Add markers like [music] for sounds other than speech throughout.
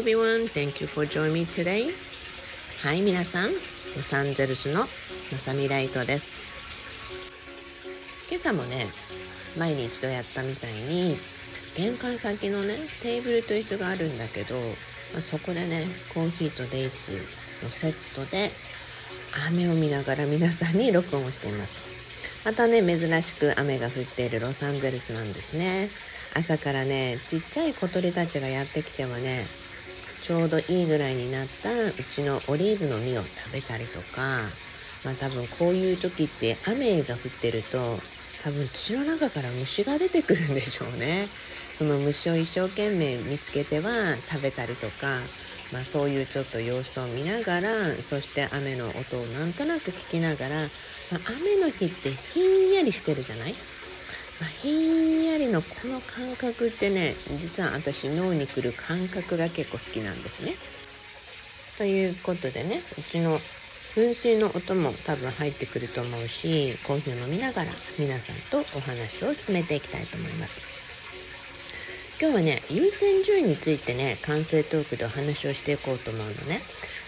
everyone, thank you for joining me today. はい皆さん、ロサンゼルスのまさみライトです。今朝もね、前に一度やったみたいに玄関先のねテーブルと椅子があるんだけど、まあ、そこでねコーヒーとデイツのセットで雨を見ながら皆さんに録音をしていますまたね珍しく雨が降っているロサンゼルスなんですね朝からねちっちゃい小鳥たちがやってきてはねちょうどいいぐらいになったうちのオリーブの実を食べたりとかまあ多分こういう時って雨が降ってると多分土の中から虫が出てくるんでしょうね。[laughs] その虫を一生懸命見つけては食べたりとか、まあ、そういうちょっと様子を見ながらそして雨の音をなんとなく聞きながら、まあ、雨の日ってひんやりしてるじゃない？まあ、ひんやりのこの感覚ってね実は私脳に来る感覚が結構好きなんですね。ということでねうちの噴水の音も多分入ってくると思うしコーヒーを飲みながら皆さんとお話を進めていきたいと思います。今日はね優先順位についてね完成トークでお話をしていこうと思うのね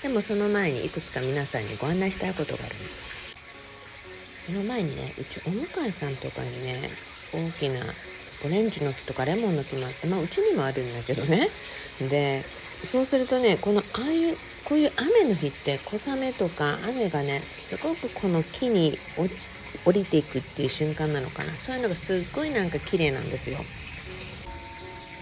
でもその前にいくつか皆さんにご案内したいことがあるのその前にねうちお向かいさんとかにね大きなオレンジの木とかレモンの木もあってまあうちにもあるんだけどねでそうするとねこのああいうこういう雨の日って小雨とか雨がねすごくこの木に落ち降りていくっていう瞬間なのかなそういうのがすっごいなんか綺麗なんですよ。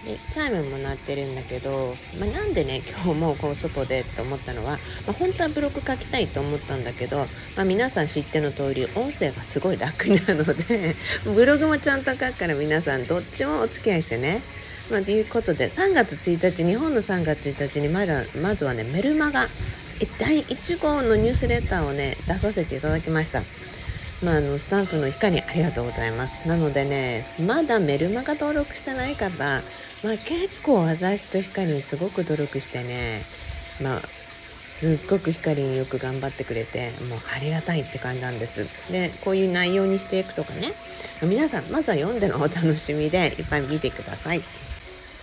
チャイムも鳴ってるんだけど、まあ、なんでね今日もこう外でって思ったのは、まあ、本当はブログ書きたいと思ったんだけど、まあ、皆さん知っての通り音声がすごい楽なので [laughs] ブログもちゃんと書くから皆さんどっちもお付き合いしてね。まあ、ということで3月1日日本の3月1日にまだまずはねメルマガ第1号のニュースレターをね出させていただきました。まあ、あのスタンプの光ありがとうございますなのでねまだメルマガ登録してない方まあ、結構私と光にすごく努力してねまあすっごく光によく頑張ってくれてもうありがたいって感じなんです。でこういう内容にしていくとかね皆さんまずは読んでのお楽しみでいっぱい見てください。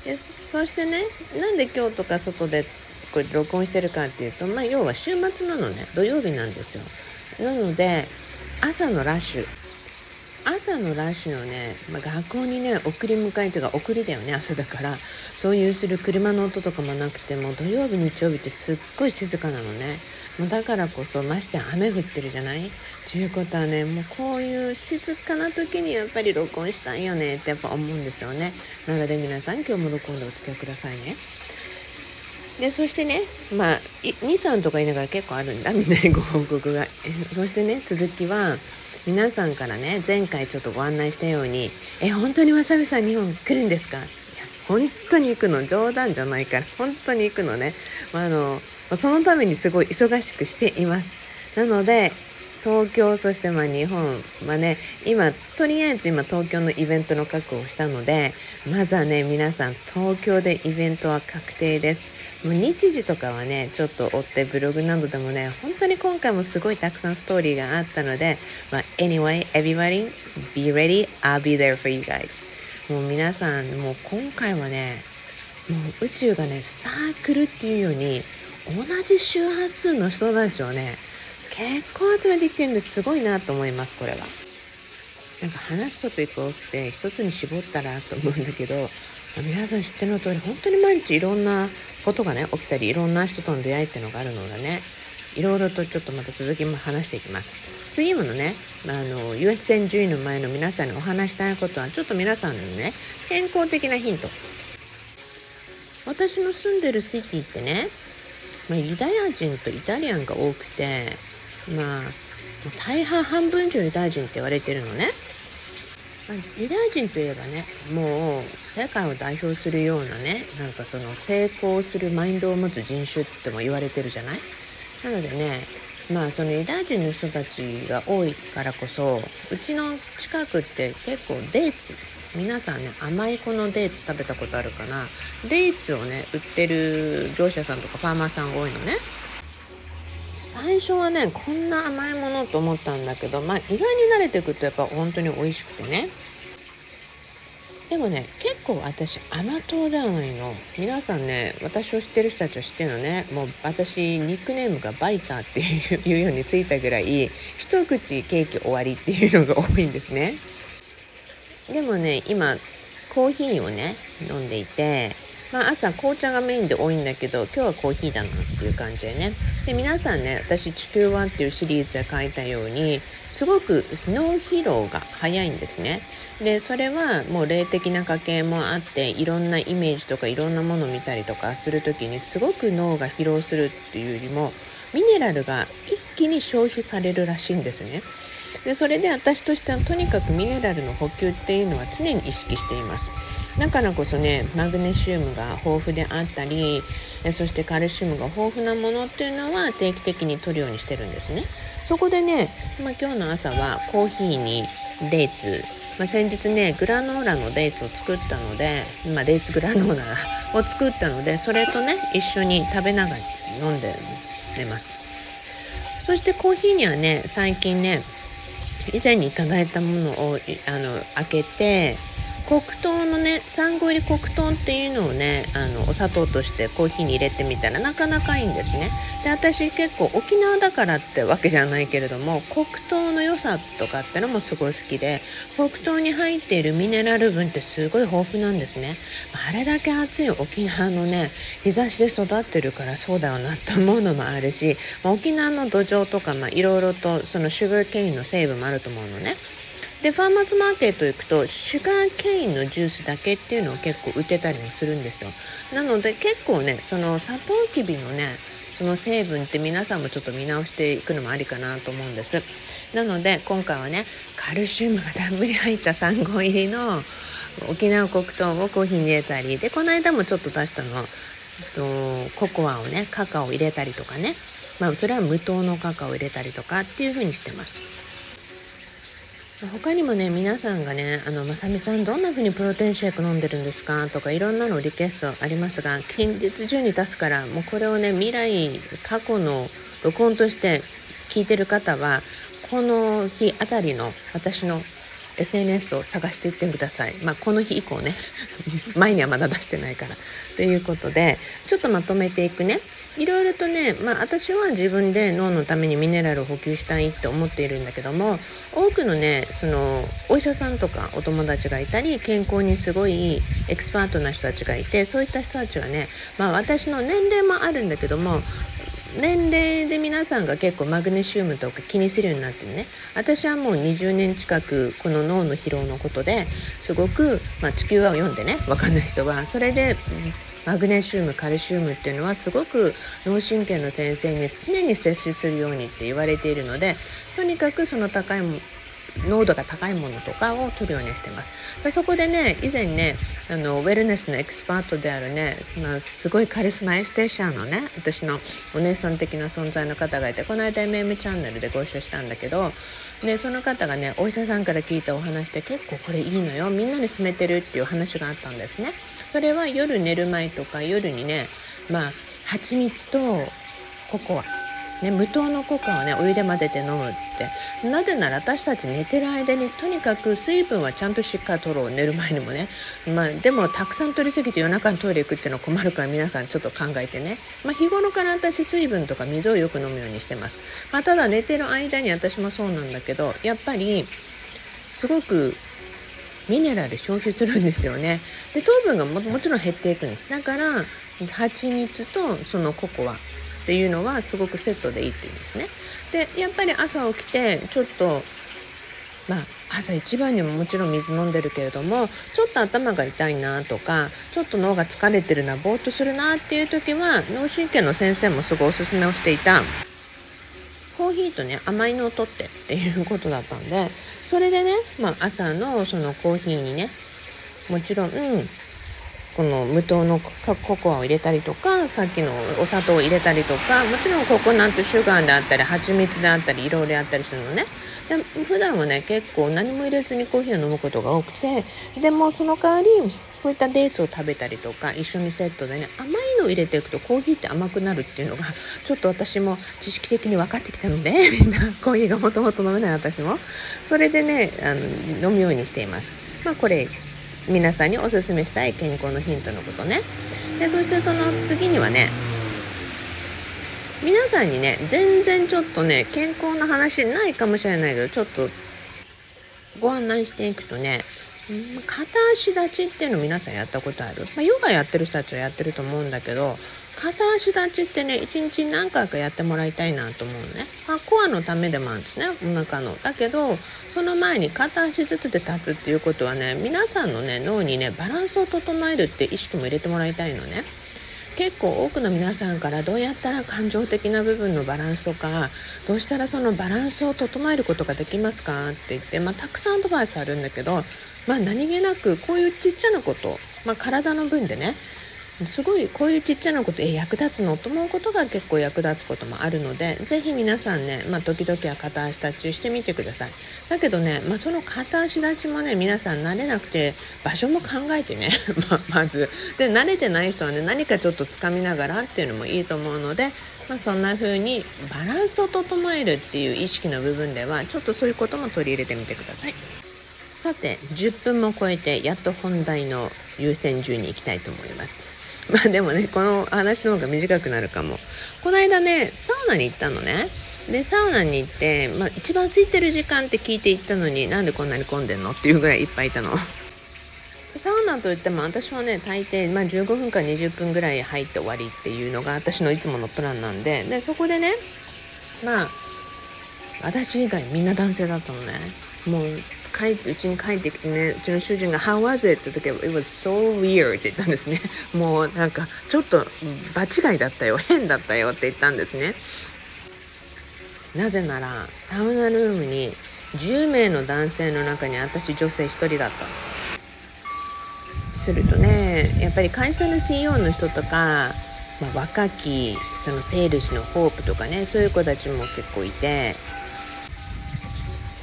でそしてねなんで今日とか外でこれ録音してるかっていうと、まあ、要は週末なのね。土曜日なんですよ。なので朝のラッシュ。朝のラッシュのね、まあ、学校にね送り迎えというか送りだよね朝だから。そういうする車の音とかもなくても土曜日日曜日ってすっごい静かなのね。もうだからこそまして雨降ってるじゃない？ということはねもうこういう静かな時にやっぱり録音したいよねってやっぱ思うんですよね。なので皆さん今日も録音でお付き合いくださいね。でそしてねまあ23とか言いながら結構あるんだ。みんなにご報告が。そしてね続きは皆さんからね前回ちょっとご案内したように「え本当にわさびさん日本来るんですか?」いや本当に行くの冗談じゃないから本当に行くのね、まあ、あのそのためにすごい忙しくしていますなので東京そしてまあ日本まあね今とりあえず今東京のイベントの確保をしたのでまずはね皆さん東京でイベントは確定です。もう日時とかはねちょっと追ってブログなどでもね本当に今回もすごいたくさんストーリーがあったので、まあ、Anyway everybody be ready I'll be there for you guys. もう皆さんもう今回はねもう宇宙がねサークルっていうように同じ周波数の人たちをね結構集めてきてるんですごいなと思いますこれは。なんか話すトピック多くて一つに絞ったらと思うんだけど皆さん知っての通り本当に毎日いろんなことがね起きたりいろんな人との出会いっていうのがあるのでねいろいろとちょっとまた続きも話していきます次ものねあの US 戦順位の前の皆さんにお話したいことはちょっと皆さんのね健康的なヒント私の住んでるシティってね、まあ、ユダヤ人とイタリアンが多くてまあ大半半分以上ユダヤ人って言われてるのね。ま、ユダヤ人といえばねもう世界を代表するようなねなんかその成功するマインドを持つ人種っても言われてるじゃない？なのでねまあそのユダヤ人の人たちが多いからこそうちの近くって結構デーツ皆さんね甘い子のデーツ食べたことあるかな？デーツをね売ってる業者さんとかファーマーさんが多いのね。最初はねこんな甘いものと思ったんだけどまあ意外に慣れていくとやっぱ本当に美味しくてね。でもね結構私甘党じゃないの。皆さんね私を知ってる人たちは知ってるのね。もう私ニックネームがバイターっていうようについたぐらい一口ケーキ終わりっていうのが多いんですね。でもね今コーヒーをね飲んでいてまあ、朝紅茶がメインで多いんだけど今日はコーヒーだなっていう感じでね。で皆さんね私「地球は」っていうシリーズで書いたようにすごく脳疲労が早いんですね。でそれはもう霊的な家系もあっていろんなイメージとかいろんなものを見たりとかする時にすごく脳が疲労するっていうよりもミネラルが一気に消費されるらしいんですね。でそれで私としてはとにかくミネラルの補給っていうのは常に意識しています。だからこそねマグネシウムが豊富であったりそしてカルシウムが豊富なものっていうのは定期的に摂るようにしてるんですね。そこでね、まあ、今日の朝はコーヒーにデーツ、まあ、先日ねグラノーラのデーツを作ったので、まあ、デーツグラノーラ [laughs] を作ったのでそれとね一緒に食べながら飲んで寝ます。そしてコーヒーにはね最近ね以前にいただいたものをあの開けて黒糖のねサンゴ入り黒糖っていうのをねあのお砂糖としてコーヒーに入れてみたらなかなかいいんですね。で私結構沖縄だからってわけじゃないけれども黒糖の良さとかってのもすごい好きで黒糖に入っているミネラル分ってすごい豊富なんですね。あれだけ暑い沖縄のね日差しで育ってるからそうだよなと思うのもあるしま沖縄の土壌とかいろいろとそのシュガーケインの成分もあると思うのね。でファーマーズマーケット行くとシュガーケインのジュースだけっていうのを結構売ってたりもするんですよ。なので結構ねそのサトウキビのねその成分って皆さんもちょっと見直していくのもありかなと思うんです。なので今回はねカルシウムがたっぷり入った3合入りの沖縄黒糖をコーヒーに入れたりでこの間もちょっと出したのとココアをねカカオ入れたりとかね。まあそれは無糖のカカオ入れたりとかっていう風にしてます。他にもね皆さんがね「あのまさみさんどんな風にプロテインシェイク飲んでるんですか?」とかいろんなのリクエストありますが近日中に出すからもうこれをね未来過去の録音として聞いてる方はこの日あたりの私の SNS を探していってください。まあ、この日以降ね [laughs] 前にはまだ出してないから。ということでちょっとまとめていくねいろいろとね、まあ、私は自分で脳のためにミネラルを補給したいって思っているんだけども多くのねそのお医者さんとかお友達がいたり健康にすごいエキスパートな人たちがいてそういった人たちがね、まあ、私の年齢もあるんだけども年齢で皆さんが結構マグネシウムとか気にするようになってね私はもう20年近くこの脳の疲労のことですごく、まあ、地球は読んでね分かんない人はそれでマグネシウムカルシウムっていうのはすごく脳神経の先生に常に摂取するようにって言われているのでとにかくその高い濃度が高いものとかを取るようにしてますでそこでね以前ねあのウェルネスのエキスパートであるね、まあ、すごいカリスマエステーシャンのね私のお姉さん的な存在の方がいてこの間 MM チャンネルでご一緒したんだけどでその方がねお医者さんから聞いたお話で結構これいいのよみんなに勧めてるっていう話があったんですね。それは夜寝る前とか夜にねまあ蜂蜜とココアね、無糖のココアをねお湯で混ぜて飲むって。なぜなら私たち寝てる間にとにかく水分はちゃんとしっかりとろう。寝る前にもね、まあ、でもたくさん取りすぎて夜中にトイレ行くっていうのは困るから皆さんちょっと考えてね、まあ、日頃から私水分とか水をよく飲むようにしてます、まあ、ただ寝てる間に私もそうなんだけどやっぱりすごくミネラル消費するんですよね。で糖分がももちろん減っていくんです。だから蜂蜜とそのココア。っていうのはすごくセットでいいって言うんですね。でやっぱり朝起きてちょっとまあ朝一番にももちろん水飲んでるけれどもちょっと頭が痛いなとかちょっと脳が疲れてるなぼーっとするなっていう時は脳神経の先生もすごいおすすめをしていた。コーヒーとね甘いのを取ってっていうことだったんでそれでね、まあ、朝のそのコーヒーにねもちろん、うん、この無糖のココアを入れたりとかさっきのお砂糖を入れたりとかもちろんココナッツシュガーであったり蜂蜜であったりいろいろあったりするのねで普段はね結構何も入れずにコーヒーを飲むことが多くてでもその代わりこういったデーツを食べたりとか一緒にセットでね甘いのを入れていくとコーヒーって甘くなるっていうのがちょっと私も知識的に分かってきたので [laughs] みんなコーヒーがもともと飲めない私もそれでねあの飲むようにしています。まあこれ皆さんにおすすめしたい健康のヒントのことね。でそしてその次にはね皆さんにね全然ちょっとね健康の話ないかもしれないけどちょっとご案内していくとね片足立ちっていうの皆さんやったことある、まあ、ヨガやってる人たちはやってると思うんだけど片足立ちってね一日何回かやってもらいたいなと思うね、まあ、コアのためでもあるんですね。お腹の。だけどその前に片足ずつで立つっていうことはね皆さんのね脳にねバランスを整えるって意識も入れてもらいたいのね。結構多くの皆さんからどうやったら感情的な部分のバランスとかどうしたらそのバランスを整えることができますか？って言って、まあ、たくさんアドバイスあるんだけど、まあ、何気なくこういうちっちゃなこと、まあ、体の分でねすごいこういうちっちゃなことえ役立つのと思うことが結構役立つこともあるので是非皆さんね、まあ、時々は片足立ちしてみてください。だけどね、まあ、その片足立ちもね皆さん慣れなくて場所も考えてね [laughs] ままず。で慣れてない人はね何かちょっとつかみながらっていうのもいいと思うので、まあ、そんな風にバランスを整えるっていう意識の部分ではちょっとそういうことも取り入れてみてください。さて10分も超えてやっと本題の優先順位に行きたいと思います。まあでもねこの話の方が短くなるかも。この間ねサウナに行ったのね。でサウナに行って、まあ、一番空いてる時間って聞いて行ったのになんでこんなに混んでんの？っていうぐらいいっぱいいたの。サウナといっても私はね大抵、まあ、15分か20分ぐらい入って終わりっていうのが私のいつものプランなんで。でそこでねまあ私以外みんな男性だったのね。もう帰ってうちに帰ってきてねうちの主人が「How was it?」って時は「It was so weird」って言ったんですね。[laughs] もうなんかちょっと場違いだったよ。[laughs] 変だったよって言ったんですね。なぜならサウナルームに10名の男性の中に私女性1人だった。するとねやっぱり会社の CEO の人とか、まあ、若きそのセールスのホープとかねそういう子たちも結構いて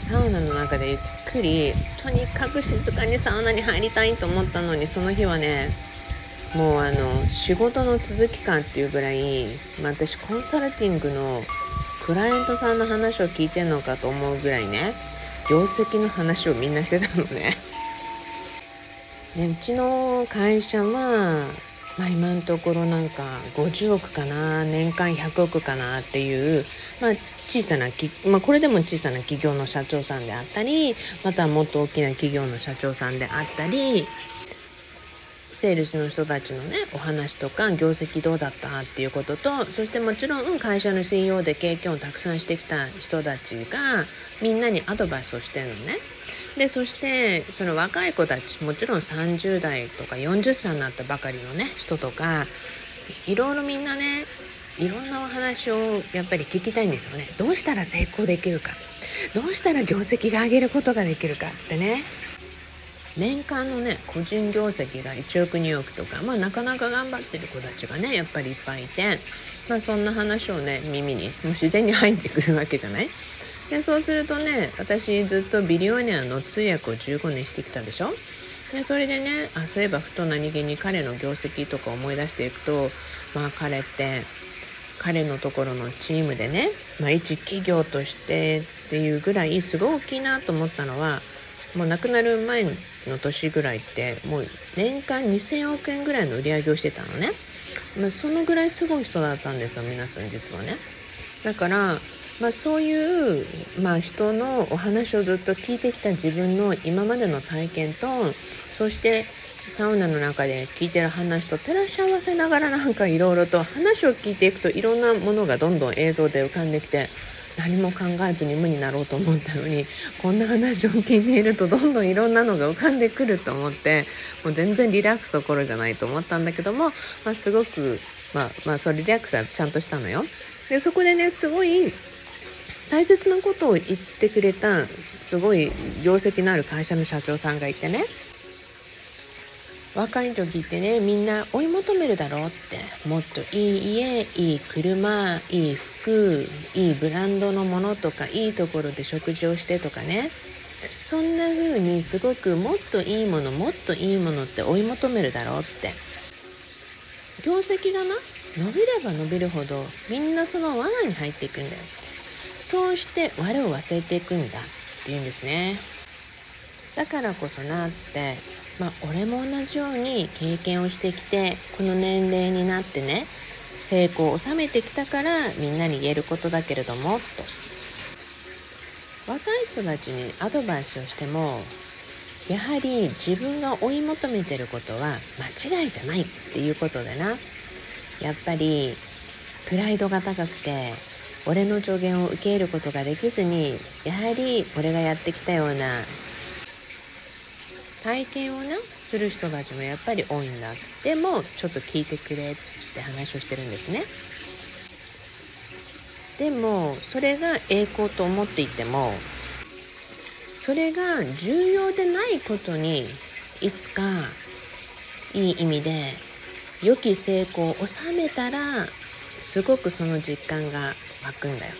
サウナの中でゆっくりとにかく静かにサウナに入りたいと思ったのにその日はねもうあの仕事の続き感っていうぐらい、まあ、私コンサルティングのクライアントさんの話を聞いてんのかと思うぐらいね業績の話をみんなしてたのね。ねうちの会社はまあ、今のところなんか50億かな年間100億かなっていう、まあ、小さなき、まあ、これでも小さな企業の社長さんであったりまたはもっと大きな企業の社長さんであったりセールスの人たちのねお話とか業績どうだったっていうこととそしてもちろん会社の CEO で経験をたくさんしてきた人たちがみんなにアドバイスをしてるのね。でそしてその若い子たちもちろん30代とか40歳になったばかりのね人とかいろいろみんなねいろんなお話をやっぱり聞きたいんですよね。どうしたら成功できるか。どうしたら業績が上げることができるかってね。年間のね個人業績が1億2億とかまあなかなか頑張ってる子たちがねやっぱりいっぱいいてまあそんな話をね耳にもう自然に入ってくるわけじゃない？でそうするとね私ずっとビリオネアの通訳を15年してきたでしょ？でそれでねあそういえばふと何気に彼の業績とか思い出していくとまあ彼って彼のところのチームでね、まあ、一企業としてっていうぐらいすごい大きいなと思ったのはもう亡くなる前の年ぐらいってもう年間2,000億円ぐらいの売り上げをしてたのね、まあ、そのぐらいすごい人だったんですよ皆さん実はね。だからまあ、そういう、まあ、人のお話をずっと聞いてきた自分の今までの体験とそしてサウナの中で聞いてる話と照らし合わせながらなんかいろいろと話を聞いていくといろんなものがどんどん映像で浮かんできて何も考えずに無になろうと思ったのにこんな話を聞いているとどんどんいろんなのが浮かんでくると思ってもう全然リラックスどころじゃないと思ったんだけども、まあ、すごく、まあ、まあそれリラックスはちゃんとしたのよ。でそこでねすごい大切なことを言ってくれたすごい業績のある会社の社長さんがいてね。若い時ってねみんな追い求めるだろうって。もっといい家いい車いい服いいブランドのものとかいいところで食事をしてとかね。そんな風にすごくもっといいものもっといいものって追い求めるだろうって。業績がな伸びれば伸びるほどみんなその罠に入っていくんだよ。そうして我を忘れていくんだっていうんですね。だからこそなってまあ俺も同じように経験をしてきてこの年齢になってね成功を収めてきたからみんなに言えることだけれどもと。若い人たちにアドバイスをしてもやはり自分が追い求めてることは間違いじゃないっていうことでな。やっぱりプライドが高くて俺の助言を受け入れることができずにやはり俺がやってきたような体験をなする人たちもやっぱり多いんだ。でもちょっと聞いてくれって話をしてるんですね。でもそれが栄光と思っていてもそれが重要でないことにいつかいい意味で良き成功を収めたらすごくその実感が湧くんだよ。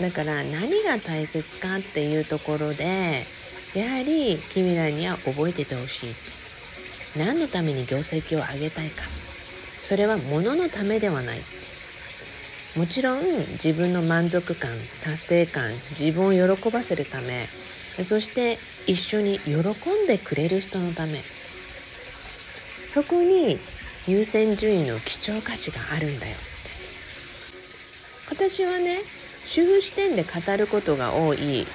だから何が大切かっていうところでやはり君らには覚えててほしい。何のために業績を上げたいか。それは物のためではない。もちろん自分の満足感達成感自分を喜ばせるため。そして一緒に喜んでくれる人のため。そこに優先順位の貴重価値があるんだよ。私はね主婦視点で語ることが多い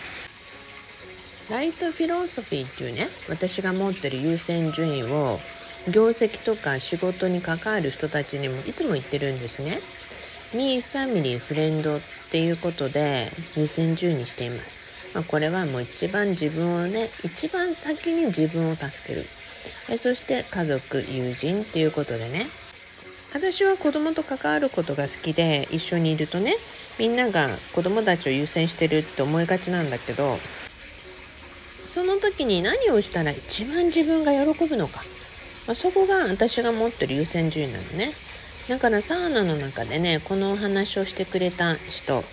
ライトフィロソフィーっていうね私が持ってる優先順位を業績とか仕事に関わる人たちにもいつも言ってるんですね。ミーファミリーフレンドっていうことで優先順位にしています。まあ、これはもう一番自分をね一番先に自分を助けるえそして家族友人っていうことでね私は子供と関わることが好きで一緒にいるとねみんなが子供たちを優先してるって思いがちなんだけどその時に何をしたら一番自分が喜ぶのか、まあ、そこが私が持ってる優先順位なのね。だからサウナの中でねこのお話をしてくれた人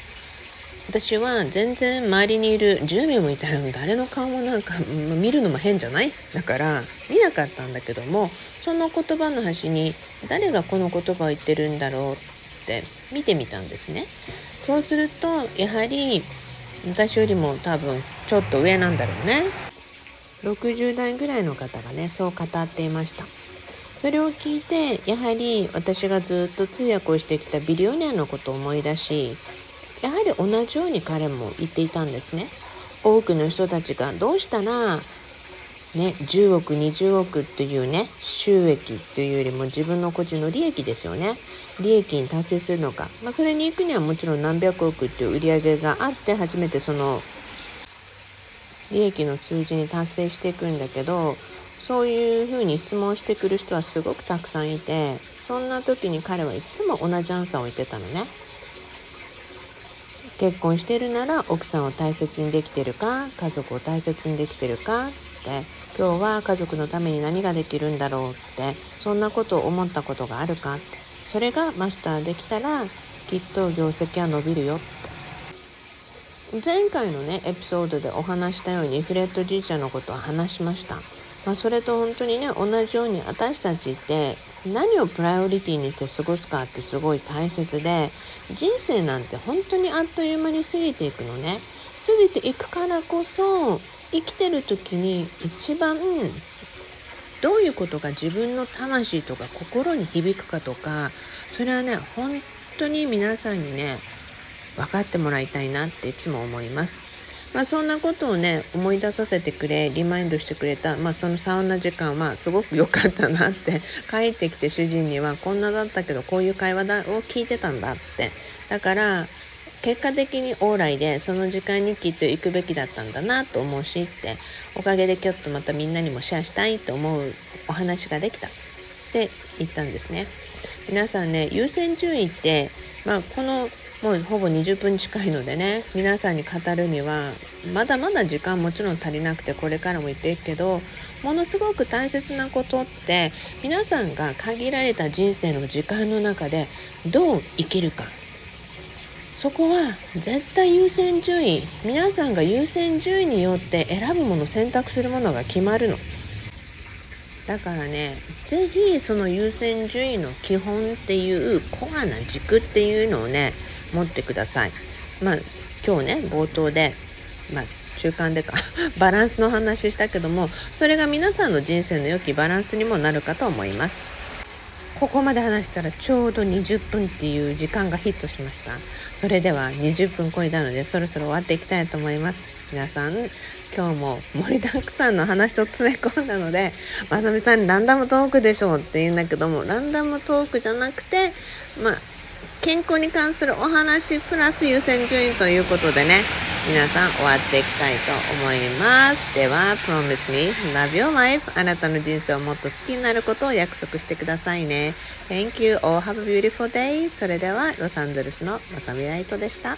私は全然周りにいる10名もいたら誰の顔もなんか [laughs] 見るのも変じゃない？だから見なかったんだけどもその言葉の端に誰がこの言葉を言ってるんだろうって見てみたんですね。そうするとやはり私よりも多分ちょっと上なんだろうね。60代ぐらいの方がねそう語っていました。それを聞いてやはり私がずっと通訳をしてきたビリオネアのことを思い出しやはり同じように彼も言っていたんですね。多くの人たちがどうしたらね、10億20億っていうね収益っていうよりも自分の個人の利益ですよね。利益に達成するのか、まあ、それに行くにはもちろん何百億っていう売り上げがあって初めてその利益の数字に達成していくんだけどそういうふうに質問してくる人はすごくたくさんいてそんな時に彼はいつも同じアンサーを言ってたのね。結婚してるなら奥さんを大切にできてるか家族を大切にできてるかって今日は家族のために何ができるんだろうってそんなことを思ったことがあるかって。それがマスターできたらきっと業績は伸びるよって。前回のねエピソードでお話したようにフレッドじいちゃんのことは話しました、まあ、それと本当にね同じように私たちって何をプライオリティにして過ごすかってすごい大切で人生なんて本当にあっという間に過ぎていくのね過ぎていくからこそ生きてる時に一番どういうことが自分の魂とか心に響くかとかそれはね本当に皆さんにね分かってもらいたいなっていつも思います。まあ、そんなことをね思い出させてくれリマインドしてくれた、まあ、そのサウナ時間はすごく良かったなって [laughs] 帰ってきて主人にはこんなだったけどこういう会話だを聞いてたんだって。だから結果的に往来でその時間にきっと行くべきだったんだなと思うしっておかげでちょっとまたみんなにもシェアしたいと思うお話ができた。って言ったんですね。皆さんね優先順位ってまあこのもうほぼ20分近いのでね皆さんに語るにはまだまだ時間もちろん足りなくてこれからも言っていくけどものすごく大切なことって皆さんが限られた人生の時間の中でどう生きるか。そこは絶対優先順位皆さんが優先順位によって選ぶもの選択するものが決まるの。だからね是非その優先順位の基本っていうコアな軸っていうのをね持ってください。まあ今日ね冒頭で、まあ、中間でか。[laughs] バランスの話したけどもそれが皆さんの人生の良きバランスにもなるかと思います。ここまで話したらちょうど20分っていう時間がヒットしました。それでは20分超えたのでそろそろ終わっていきたいと思います。皆さん今日も盛りだくさんの話を詰め込んだのでまさみさんランダムトークでしょうって言うんだけどもランダムトークじゃなくてまあ健康に関するお話プラス優先順位ということでね皆さん終わっていきたいと思います。では Promise me love your life あなたの人生をもっと好きになることを約束してくださいね。Thank you. All have a beautiful day それではロサンゼルスのまさみライトでした。